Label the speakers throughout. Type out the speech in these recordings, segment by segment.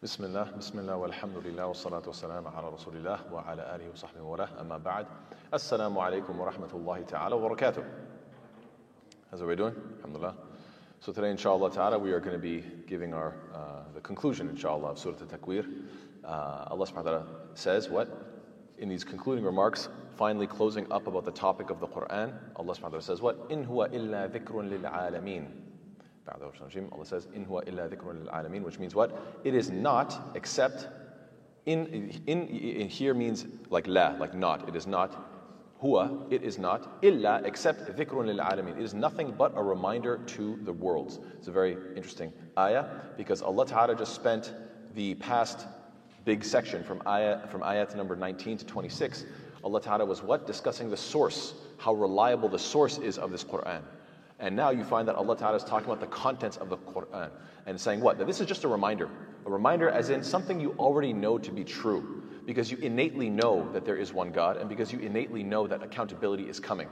Speaker 1: Bismillah, Bismillah, walhamdulillah, wassalatu wassalam ala rasulillah wa ala alihi wa sahbihi wa amma ba'd. Assalamu alaikum wa rahmatullahi ta'ala wa barakatuh. How's everybody doing? Alhamdulillah. So today, inshallah ta'ala, we are going to be giving our, uh, the conclusion, inshallah, of Surah Al-Takwir. Uh, Allah subhanahu wa ta'ala says what? In these concluding remarks, finally closing up about the topic of the Qur'an, Allah subhanahu wa ta'ala says what? In huwa illa dhikrun lil alameen. Allah says, In huwa illa dhikrun lil alameen, which means what? It is not except, in, in, in here means like la, like not. It is not huwa, it is not, illa, except dhikrun lil alameen. It is nothing but a reminder to the worlds. It's a very interesting ayah because Allah Ta'ala just spent the past big section from ayah from ayat number 19 to 26. Allah Ta'ala was what? Discussing the source, how reliable the source is of this Quran. And now you find that Allah Ta'ala is talking about the contents of the Quran and saying what? That this is just a reminder. A reminder as in something you already know to be true because you innately know that there is one God and because you innately know that accountability is coming.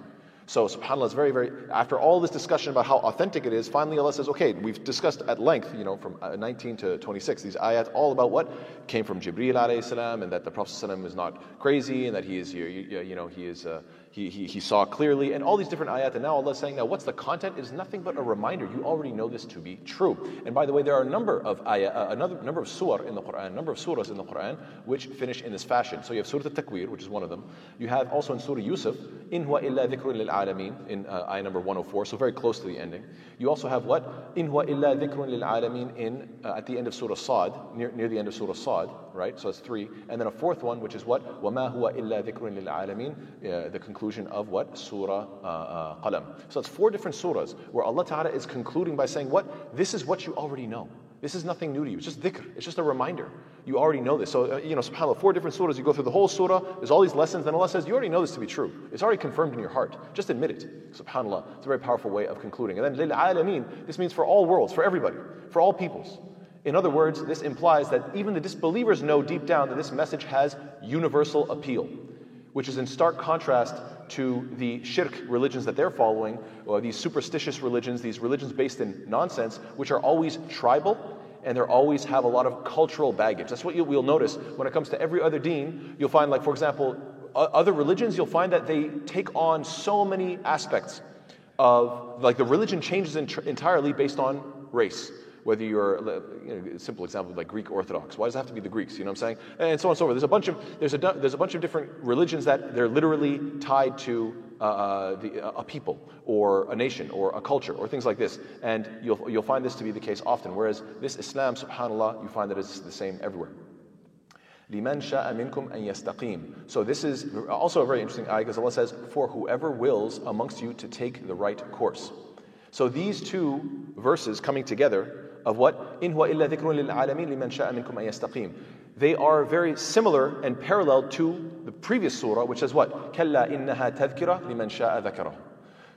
Speaker 1: So subhanAllah is very, very, after all this discussion about how authentic it is, finally Allah says, okay, we've discussed at length, you know, from uh, 19 to 26, these ayat all about what came from Jibreel alayhi salam and that the Prophet is not crazy and that he is, you, you know, he is, uh, he, he, he, saw clearly, and all these different ayat. And now Allah is saying, now what's the content? It is nothing but a reminder. You already know this to be true. And by the way, there are a number of ayat, uh, another number of surah in the Quran, a number of surahs in the Quran, which finish in this fashion. So you have Surah Al-Takwir, which is one of them. You have also in Surah Yusuf, in huwa illa dhikrun lil alamin, in uh, ayah number 104, so very close to the ending. You also have what? In huwa illa dhikrun lil alamin, in, uh, at the end of Surah Sa'd, near, near the end of Surah Sa'd, right? So that's three. And then a fourth one, which is what? Wama huwa illa dhikrun lil alamin, uh, the conclusion of what? Surah uh, uh, Qalam. So it's four different surahs where Allah Ta'ala is concluding by saying what? This is what you already know. This is nothing new to you. It's just dhikr. It's just a reminder. You already know this. So, uh, you know, subhanAllah, four different surahs. You go through the whole surah. There's all these lessons. Then Allah says, you already know this to be true. It's already confirmed in your heart. Just admit it. SubhanAllah. It's a very powerful way of concluding. And then, lil alameen, this means for all worlds, for everybody, for all peoples. In other words, this implies that even the disbelievers know deep down that this message has universal appeal, which is in stark contrast to the shirk religions that they're following, or these superstitious religions, these religions based in nonsense, which are always tribal and they always have a lot of cultural baggage. That's what you'll, notice when it comes to every other deen. You'll find, like, for example, other religions, you'll find that they take on so many aspects of, like, the religion changes entirely based on race whether you're you know, a simple example like Greek Orthodox. Why does it have to be the Greeks? You know what I'm saying? And so on and so forth. There's a bunch of there's a there's a bunch of different religions that they're literally tied to uh, uh the, a people or a nation or a culture or things like this. And you'll you'll find this to be the case often. Whereas this Islam, Subhanallah, you find that it's the same everywhere. لمن شاء منكم أن يستقيم. So this is also a very interesting ayah because Allah says, "For whoever wills amongst you to take the right course." So these two verses coming together of what? In huwa illa dhikrun lil alamin liman sha'a minkum an. They are very similar and parallel to the previous surah, which says what? Kalla innaha tadhkira liman sha'a dhakara.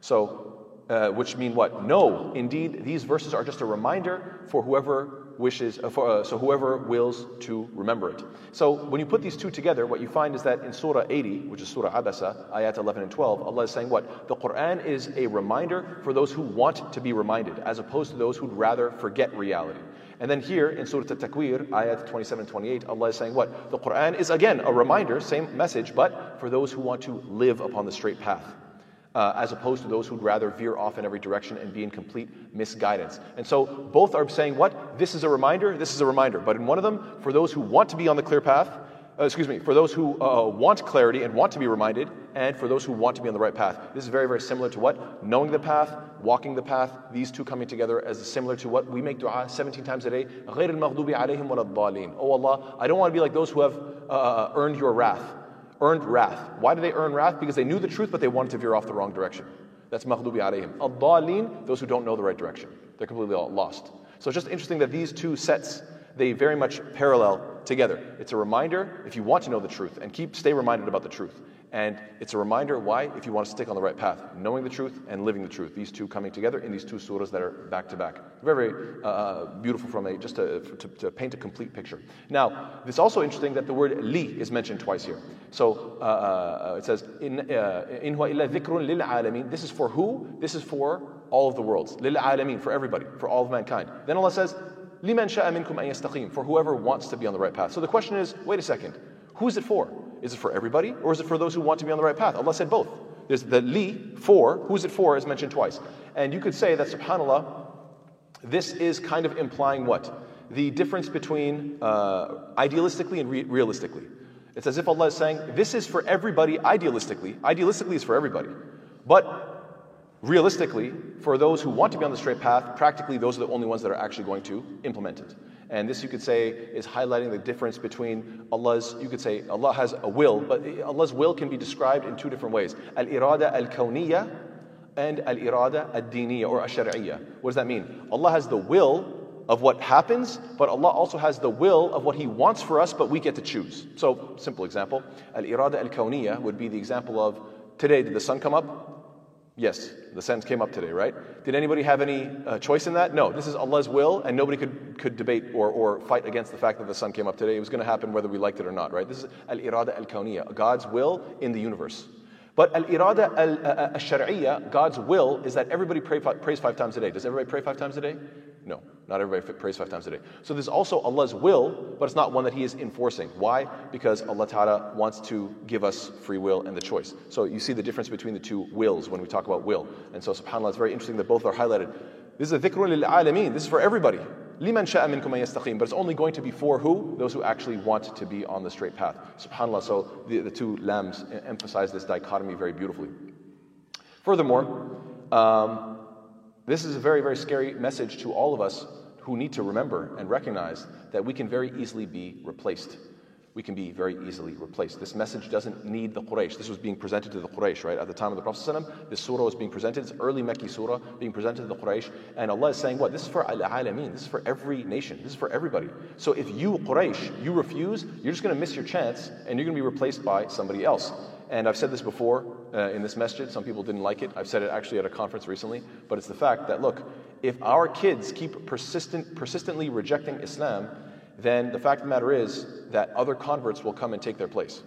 Speaker 1: So, uh, which mean what? No, indeed, these verses are just a reminder for whoever wishes, uh, for, uh, so whoever wills to remember it. So when you put these two together, what you find is that in Surah 80, which is Surah Abasa, ayat 11 and 12, Allah is saying what? The Quran is a reminder for those who want to be reminded, as opposed to those who'd rather forget reality. And then here in Surah At-Takwir, ayat 27 and 28, Allah is saying what? The Quran is again a reminder, same message, but for those who want to live upon the straight path uh, as opposed to those who'd rather veer off in every direction and be in complete misguidance. And so both are saying what? This is a reminder, this is a reminder. But in one of them, for those who want to be on the clear path, uh, excuse me, for those who uh, want clarity and want to be reminded, and for those who want to be on the right path. This is very, very similar to what? Knowing the path, walking the path, these two coming together as similar to what we make dua 17 times a day. Oh Allah, I don't want to be like those who have uh, earned your wrath earned wrath. Why did they earn wrath? Because they knew the truth, but they wanted to veer off the wrong direction. That's maghdubi alayhim. Ad-dalin, those who don't know the right direction. They're completely lost. So it's just interesting that these two sets, they very much parallel together. It's a reminder if you want to know the truth and keep stay reminded about the truth. And it's a reminder why, if you want to stick on the right path, knowing the truth and living the truth. These two coming together in these two surahs that are back to back. Very, very uh, beautiful from a just to, to, to, paint a complete picture. Now, it's also interesting that the word li is mentioned twice here. So uh, uh, it says in uh, huwa illa lil alamin. This is for who? This is for all of the worlds. Lil alamin for everybody, for all of mankind. Then Allah says liman sha'a minkum an yastaqim for whoever wants to be on the right path. So the question is, wait a second, who is it for? Is it for everybody, or is it for those who want to be on the right path? Allah said both. There's the li, for, who's it for, is mentioned twice. And you could say that, subhanAllah, this is kind of implying what? The difference between uh, idealistically and re- realistically. It's as if Allah is saying, this is for everybody idealistically. Idealistically is for everybody. But realistically, for those who want to be on the straight path, practically those are the only ones that are actually going to implement it. And this, you could say, is highlighting the difference between Allah's, you could say, Allah has a will, but Allah's will can be described in two different ways al irada al kawniyya and al irada al diniyya or al. What does that mean? Allah has the will of what happens, but Allah also has the will of what He wants for us, but we get to choose. So, simple example al irada al kawniyya would be the example of today, did the sun come up? Yes, the sentence came up today, right? Did anybody have any uh, choice in that? No, this is Allah's will, and nobody could, could debate or, or fight against the fact that the sun came up today. It was going to happen whether we liked it or not, right? This is al irada al kawniyya, God's will in the universe. But al irada al uh, uh, God's will, is that everybody pray, prays five times a day. Does everybody pray five times a day? No, not everybody prays five times a day. So there's also Allah's will, but it's not one that He is enforcing. Why? Because Allah Ta'ala wants to give us free will and the choice. So you see the difference between the two wills when we talk about will. And so subhanAllah, it's very interesting that both are highlighted. This is a dhikrun lil. This is for everybody. Liman sha'a minkum yastaqim. But it's only going to be for who? Those who actually want to be on the straight path. SubhanAllah. So the, the two lams emphasize this dichotomy very beautifully. Furthermore, um, this is a very, very scary message to all of us who need to remember and recognize that we can very easily be replaced. We can be very easily replaced. This message doesn't need the Quraysh. This was being presented to the Quraysh, right? At the time of the Prophet, this surah was being presented. It's early Mecca surah being presented to the Quraysh. And Allah is saying, what? This is for al alameen. This is for every nation. This is for everybody. So if you, Quraysh, you refuse, you're just going to miss your chance and you're going to be replaced by somebody else. And I've said this before uh, in this message. Some people didn't like it. I've said it actually at a conference recently. But it's the fact that, look, if our kids keep persistent, persistently rejecting Islam, then the fact of the matter is that other converts will come and take their place.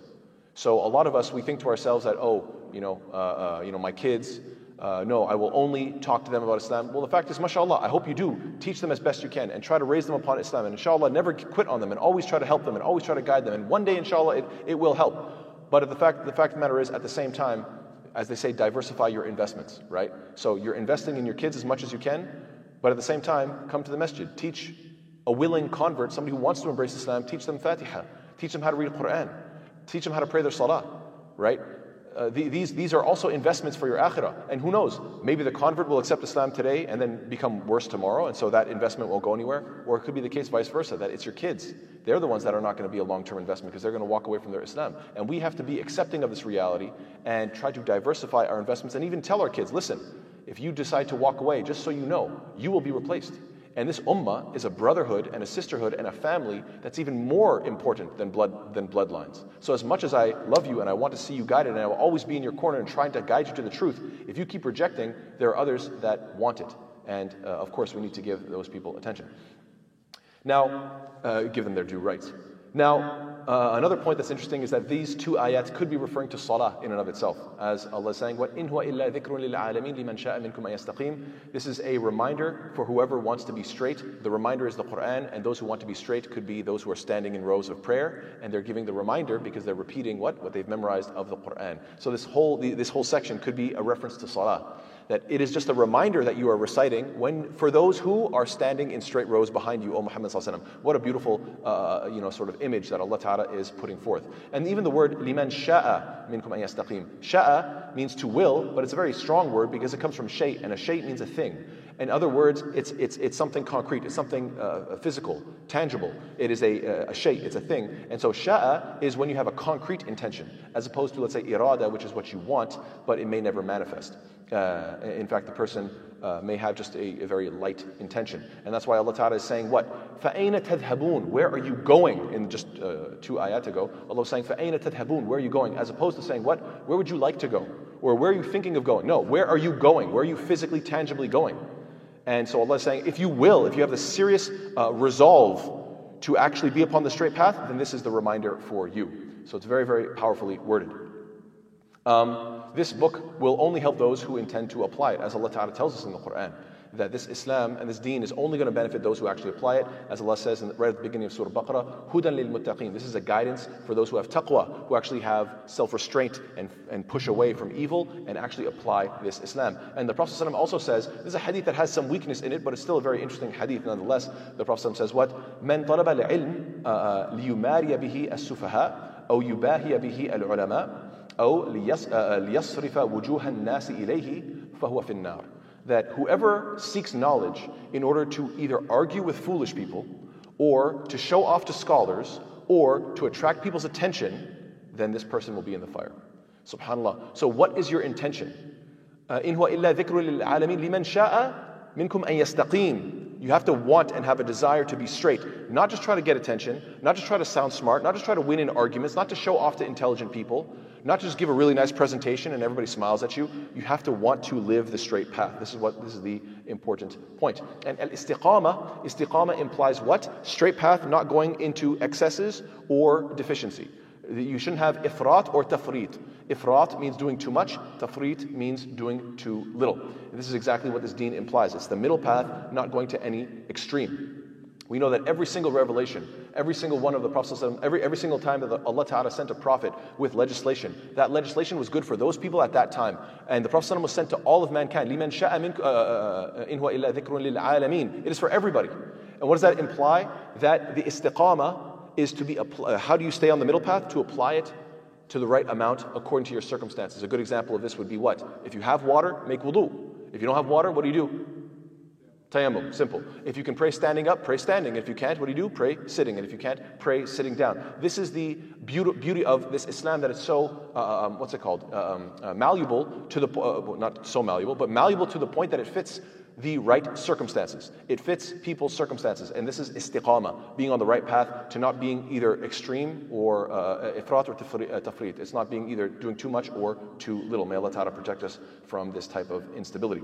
Speaker 1: So a lot of us, we think to ourselves that, oh, you know, uh, uh, you know my kids, uh, no, I will only talk to them about Islam. Well, the fact is, mashallah, I hope you do. Teach them as best you can and try to raise them upon Islam. And inshallah, never quit on them and always try to help them and always try to guide them. And one day, inshallah, it, it will help. But the fact, the fact of the matter is, at the same time, as they say, diversify your investments, right? So you're investing in your kids as much as you can, but at the same time, come to the masjid. Teach a willing convert, somebody who wants to embrace Islam, teach them Fatiha. Teach them how to read the Quran. Teach them how to pray their salah, right? Uh, the, these, these are also investments for your akhirah. And who knows, maybe the convert will accept Islam today and then become worse tomorrow, and so that investment won't go anywhere. Or it could be the case vice versa, that it's your kids. They're the ones that are not going to be a long term investment because they're going to walk away from their Islam. And we have to be accepting of this reality and try to diversify our investments and even tell our kids listen, if you decide to walk away, just so you know, you will be replaced. And this ummah is a brotherhood and a sisterhood and a family that's even more important than, blood, than bloodlines. So, as much as I love you and I want to see you guided, and I will always be in your corner and trying to guide you to the truth, if you keep rejecting, there are others that want it. And uh, of course, we need to give those people attention. Now, uh, give them their due rights. Now, uh, another point that's interesting is that these two ayats could be referring to salah in and of itself, as Allah is saying, "What in illa dhikrun lil alamin liman sha'a minkum yastaqim." This is a reminder for whoever wants to be straight. The reminder is the Quran, and those who want to be straight could be those who are standing in rows of prayer, and they're giving the reminder because they're repeating what what they've memorized of the Quran. So this whole this whole section could be a reference to salah that it is just a reminder that you are reciting when for those who are standing in straight rows behind you, O Muhammad What a beautiful uh, you know, sort of image that Allah Ta'ala is putting forth. And even the word liman sha'a minkum yastaqim. Sha'a means to will, but it's a very strong word because it comes from shay, and a shay means a thing. In other words, it's, it's, it's something concrete, it's something uh, physical, tangible. It is a, a shay, it's a thing. And so sha'a is when you have a concrete intention, as opposed to, let's say, irada, which is what you want, but it may never manifest. Uh, in fact, the person uh, may have just a, a, very light intention. And that's why Allah Ta'ala is saying, What? فَأَيْنَ تَذْهَبُونَ Where are you going? In just uh, two ayat ago, Allah was saying, فَأَيْنَ تَذْهَبُونَ Where are you going? As opposed to saying, What? Where would you like to go? Or where are you thinking of going? No, where are you going? Where are you physically, tangibly going? And so Allah is saying, if you will, if you have the serious uh, resolve to actually be upon the straight path, then this is the reminder for you. So it's very, very powerfully worded. Um, this book will only help those who intend to apply it, as Allah Ta'ala tells us in the Quran that this Islam and this deen is only going to benefit those who actually apply it. As Allah says in, right at the beginning of Surah Baqarah, Hudan lil muttaqeen. This is a guidance for those who have taqwa, who actually have self restraint and, and push away from evil and actually apply this Islam. And the Prophet ﷺ also says, this is a hadith that has some weakness in it, but it's still a very interesting hadith nonetheless. The Prophet ﷺ says, What? من طلب العلم ليماري به السفهاء أو يباهي به العلماء أو ليصرف وجوه الناس إليه فهو في النار that whoever seeks knowledge in order to either argue with foolish people or to show off to scholars or to attract people's attention, then this person will be in the fire. Subhanallah. So, what is your intention? Uh, an yastaqim. You have to want and have a desire to be straight, not just try to get attention, not just try to sound smart, not just try to win in arguments, not to show off to intelligent people, not to just give a really nice presentation and everybody smiles at you. You have to want to live the straight path. This is what this is the important point. And al istiqama, istiqama implies what? Straight path, not going into excesses or deficiency. You shouldn't have ifrat or tafrit. Ifrat means doing too much, tafrit means doing too little. And this is exactly what this deen implies. It's the middle path, not going to any extreme. We know that every single revelation, every single one of the Prophets, every, every single time that Allah Ta'ala sent a prophet with legislation, that legislation was good for those people at that time. And the Prophet was sent to all of mankind. Uh, uh, uh, it is for everybody. And what does that imply? That the istiqamah is to be, how do you stay on the middle path? To apply it to the right amount according to your circumstances. A good example of this would be what? If you have water, make wudu. If you don't have water, what do you do? Tayammum, simple. If you can pray standing up, pray standing. If you can't, what do you do? Pray sitting. And if you can't, pray sitting down. This is the beauty, of this Islam that it's so, uh, uh um, what's it called? Uh, um, uh, malleable to the, well, not so malleable, but malleable to the point that it fits the right circumstances. It fits people's circumstances. And this is istiqama, being on the right path to not being either extreme or uh, ifrat or tafrit. It's not being either doing too much or too little. May Allah Ta'ala protect us from this type of instability.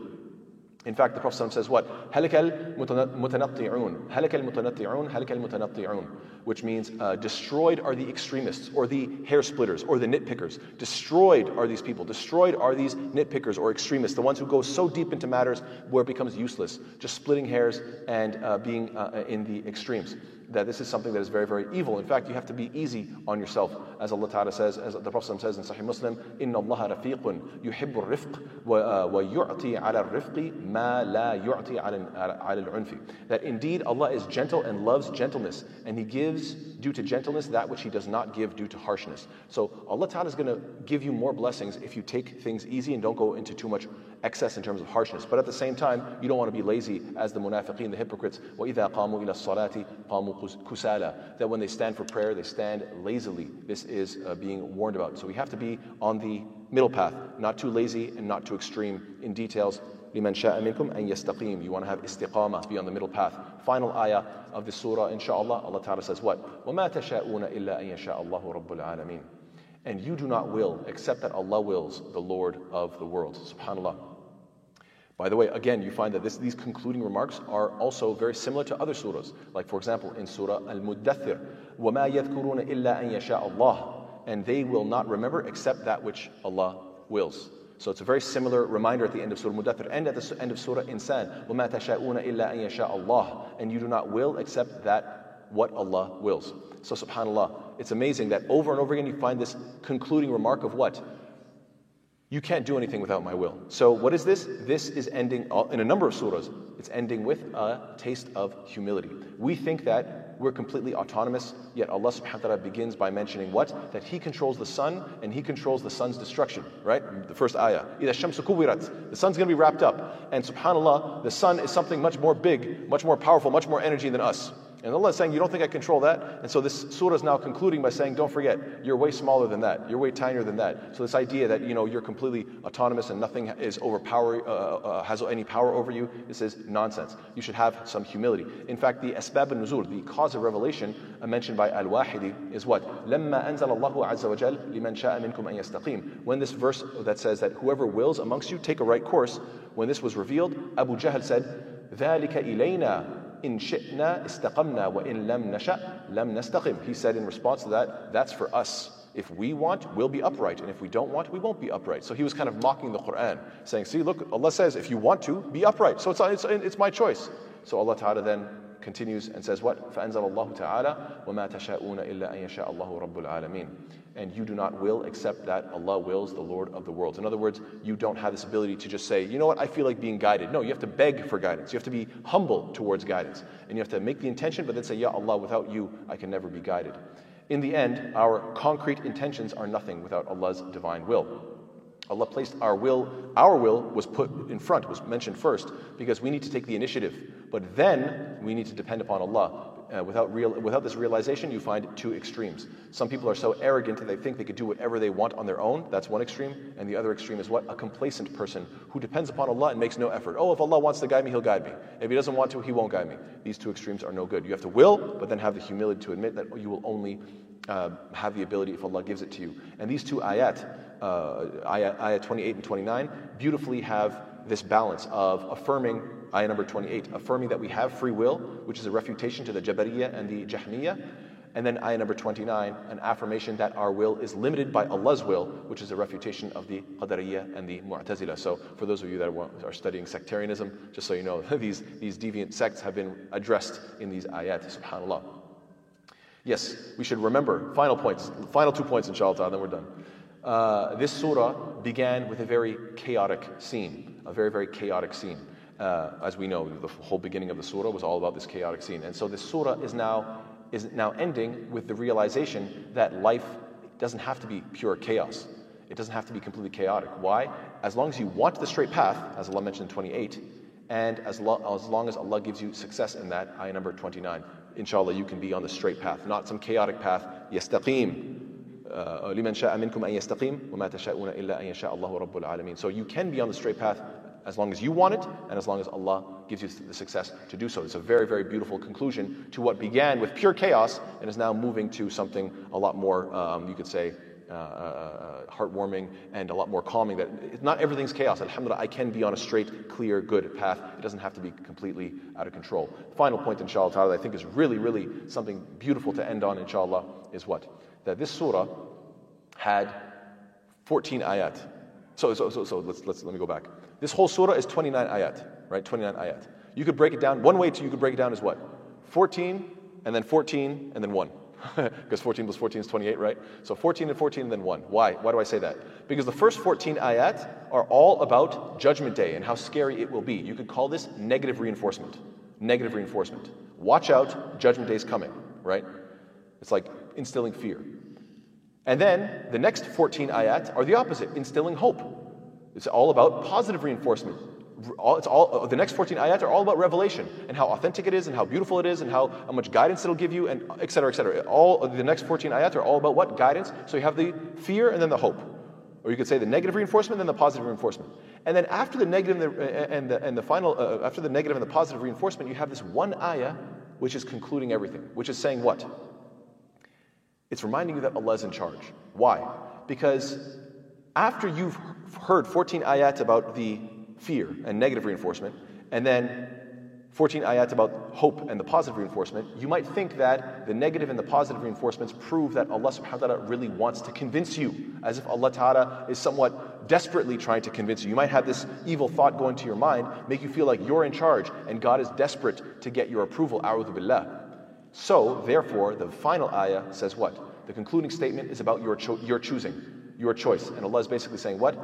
Speaker 1: In fact, the Prophet says what? هَلِكَ الْمُتَنَطِّعُونَ هَلِكَ الْمُتَنَطِّعُونَ هَلِكَ الْمُتَنَطِّعُونَ which means uh, destroyed are the extremists or the hair splitters or the nitpickers. Destroyed are these people. Destroyed are these nitpickers or extremists, the ones who go so deep into matters where it becomes useless, just splitting hairs and uh, being uh, uh in the extremes. That this is something that is very, very evil. In fact, you have to be easy on yourself, as Allah Ta'ala says, as the Prophet says in Sahih Muslim, Inna Allah rafiqun yuhibbu rifq wa, uh, wa yu'ti ala rifqi ma la yu'ti ala al-unfi. That indeed Allah is gentle and loves gentleness, and He gives due to gentleness that which He does not give due to harshness. So Allah Ta'ala is going to give you more blessings if you take things easy and don't go into too much excess in terms of harshness. But at the same time, you don't want to be lazy as the munafiqeen, the hypocrites. وَإِذَا قَامُوا إِلَى الصَّلَاةِ قَامُوا كُسَالَى That when they stand for prayer, they stand lazily. This is uh, being warned about. So we have to be on the middle path, not too lazy and not too extreme in details. لمن شاء منكم أن يستقيم. You want to have istiqamah, be on the middle path. Final ayah of the surah, inshallah, Allah Ta'ala says what? وَمَا تَشَاءُونَ إِلَّا أَن يَشَاءَ اللَّهُ رَبُّ الْعَالَمِينَ And you do not will except that Allah wills, the Lord of the world. Subhanallah. By the way, again, you find that this, these concluding remarks are also very similar to other surahs. Like, for example, in Surah Al Muddathir, وَمَا يَذْكُرُونَ إِلَّا أَن يَشَاءَ اللَّهُ And they will not remember except that which Allah wills. So it's a very similar reminder at the end of Surah Mudathir and at the end of Surah Insan. وَمَا تَشَاءُونَ إِلَّا أَن يَشَاءَ اللَّهُ And you do not will except that what Allah wills. So subhanAllah, it's amazing that over and over again you find this concluding remark of what? You can't do anything without my will. So, what is this? This is ending in a number of surahs. It's ending with a taste of humility. We think that we're completely autonomous, yet Allah subhanahu wa ta'ala begins by mentioning what? That He controls the sun and He controls the sun's destruction, right? The first ayah. The sun's going to be wrapped up. And subhanAllah, the sun is something much more big, much more powerful, much more energy than us. And Allah is saying, You don't think I control that? And so this surah is now concluding by saying, Don't forget, you're way smaller than that. You're way tinier than that. So this idea that you know you're completely autonomous and nothing is overpower uh, uh, has any power over you, this is nonsense. You should have some humility. In fact, the asbab al-nuzul, the cause of revelation uh, mentioned by Al-Wahidi is what? لما أنزل الله عز وجل لمن شاء منكم أن يستقيم. When this verse that says that whoever wills amongst you take a right course, when this was revealed, Abu Jahl said, ذلك إلينا in shi'na istaqamna wa in lam nasha lam nastaqim. He said in response to that, that's for us. If we want, we'll be upright. And if we don't want, we won't be upright. So he was kind of mocking the Quran, saying, See, look, Allah says, if you want to, be upright. So it's, it's, it's my choice. So Allah Ta'ala then continues and says what? فَأَنزَلَ اللَّهُ تَعَالَى وَمَا تَشَاءُونَ إِلَّا أَن يَشَاءَ اللَّهُ رَبُّ الْعَالَمِينَ And you do not will except that Allah wills the Lord of the worlds. In other words, you don't have this ability to just say, you know what, I feel like being guided. No, you have to beg for guidance. You have to be humble towards guidance. And you have to make the intention, but then say, Ya Allah, without you, I can never be guided. In the end, our concrete intentions are nothing without Allah's divine will. Allah placed our will, our will was put in front, was mentioned first, because we need to take the initiative. But then we need to depend upon Allah. Uh, without, real, without this realization, you find two extremes. Some people are so arrogant that they think they could do whatever they want on their own. That's one extreme. And the other extreme is what? A complacent person who depends upon Allah and makes no effort. Oh, if Allah wants to guide me, He'll guide me. If He doesn't want to, He won't guide me. These two extremes are no good. You have to will, but then have the humility to admit that you will only uh, have the ability if Allah gives it to you. And these two ayat, uh, ayat, ayat 28 and 29, beautifully have this balance of affirming, ayah number 28, affirming that we have free will, which is a refutation to the Jabariyah and the Jahmiyyah. And then ayah number 29, an affirmation that our will is limited by Allah's will, which is a refutation of the Qadariyah and the Mu'tazila. So, for those of you that are studying sectarianism, just so you know, these, these deviant sects have been addressed in these ayat, subhanAllah. Yes, we should remember, final points, final two points, inshallah, then we're done. Uh, this surah began with a very chaotic scene, a very, very chaotic scene. Uh, as we know, the whole beginning of the surah was all about this chaotic scene. And so this surah is now, is now ending with the realization that life doesn't have to be pure chaos. It doesn't have to be completely chaotic. Why? As long as you want the straight path, as Allah mentioned in 28, and as, lo- as long as Allah gives you success in that, ayah number 29, inshallah, you can be on the straight path, not some chaotic path. Yastaqim. لمن شاء منكم أن يستقيم وما تشاءون إلا أن يشاء الله رب العالمين. So you can be on the straight path as long as you want it and as long as Allah gives you the success to do so. It's a very, very beautiful conclusion to what began with pure chaos and is now moving to something a lot more, um, you could say, uh, uh, uh, heartwarming and a lot more calming. That not everything's chaos. Alhamdulillah, I can be on a straight, clear, good path. It doesn't have to be completely out of control. Final point, inshallah, that I think is really, really something beautiful to end on, inshallah, is what? That this surah had 14 ayat. So, so, so, so let's, let's, let me go back. This whole surah is 29 ayat, right? 29 ayat. You could break it down. One way to you could break it down is what? 14, and then 14, and then 1. because 14 plus 14 is 28, right? So 14 and 14 and then 1. Why? Why do I say that? Because the first 14 ayat are all about Judgment Day and how scary it will be. You could call this negative reinforcement. Negative reinforcement. Watch out, Judgment Day is coming, right? It's like instilling fear. And then the next 14 ayat are the opposite, instilling hope. It's all about positive reinforcement all, it's all, the next 14 ayat are all about revelation and how authentic it is and how beautiful it is and how, how much guidance it'll give you and et cetera, et cetera. All the next 14 ayat are all about what? Guidance. So you have the fear and then the hope. Or you could say the negative reinforcement, then the positive reinforcement. And then after the negative and the, and the, and the final, uh, after the negative and the positive reinforcement, you have this one ayah which is concluding everything, which is saying what? It's reminding you that Allah is in charge. Why? Because after you've heard 14 ayat about the fear and negative reinforcement, and then 14 ayat about hope and the positive reinforcement, you might think that the negative and the positive reinforcements prove that Allah subhanahu wa ta'ala really wants to convince you, as if Allah ta'ala is somewhat desperately trying to convince you. You might have this evil thought go into your mind, make you feel like you're in charge, and God is desperate to get your approval. A'udhu billah. So, therefore, the final ayah says what? The concluding statement is about your, cho- your choosing, your choice. And Allah is basically saying what?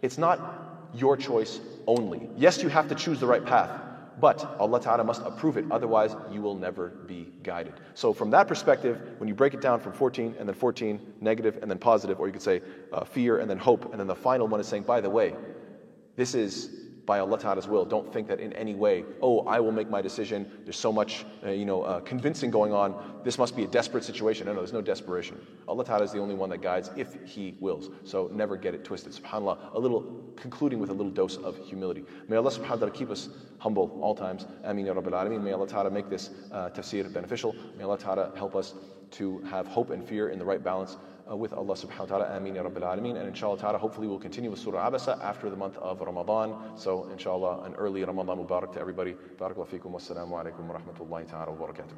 Speaker 1: It's not your choice only. Yes, you have to choose the right path, but Allah Ta'ala must approve it, otherwise, you will never be guided. So, from that perspective, when you break it down from 14 and then 14, negative and then positive, or you could say uh, fear and then hope, and then the final one is saying, by the way, this is by Allah Ta'ala's will. Don't think that in any way, oh, I will make my decision. There's so much, uh, you know, uh, convincing going on. This must be a desperate situation. No, no, there's no desperation. Allah Ta'ala is the only one that guides if He wills. So never get it twisted. SubhanAllah, a little, concluding with a little dose of humility. May Allah Subhanahu wa Ta'ala keep us humble all times. Ameen ya Rabbil Alameen. May Allah Ta'ala make this uh, tafsir beneficial. May Allah Ta'ala help us to have hope and fear in the right balance uh, with Allah subhanahu wa ta'ala. Ameen ya Rabbil Alameen. And inshallah ta'ala, hopefully we'll continue with Surah Abasa after the month of Ramadan. So inshallah, an early Ramadan Mubarak to everybody. Barakallahu feekum. Wassalamu alaikum wa rahmatullahi ta'ala wa barakatuh.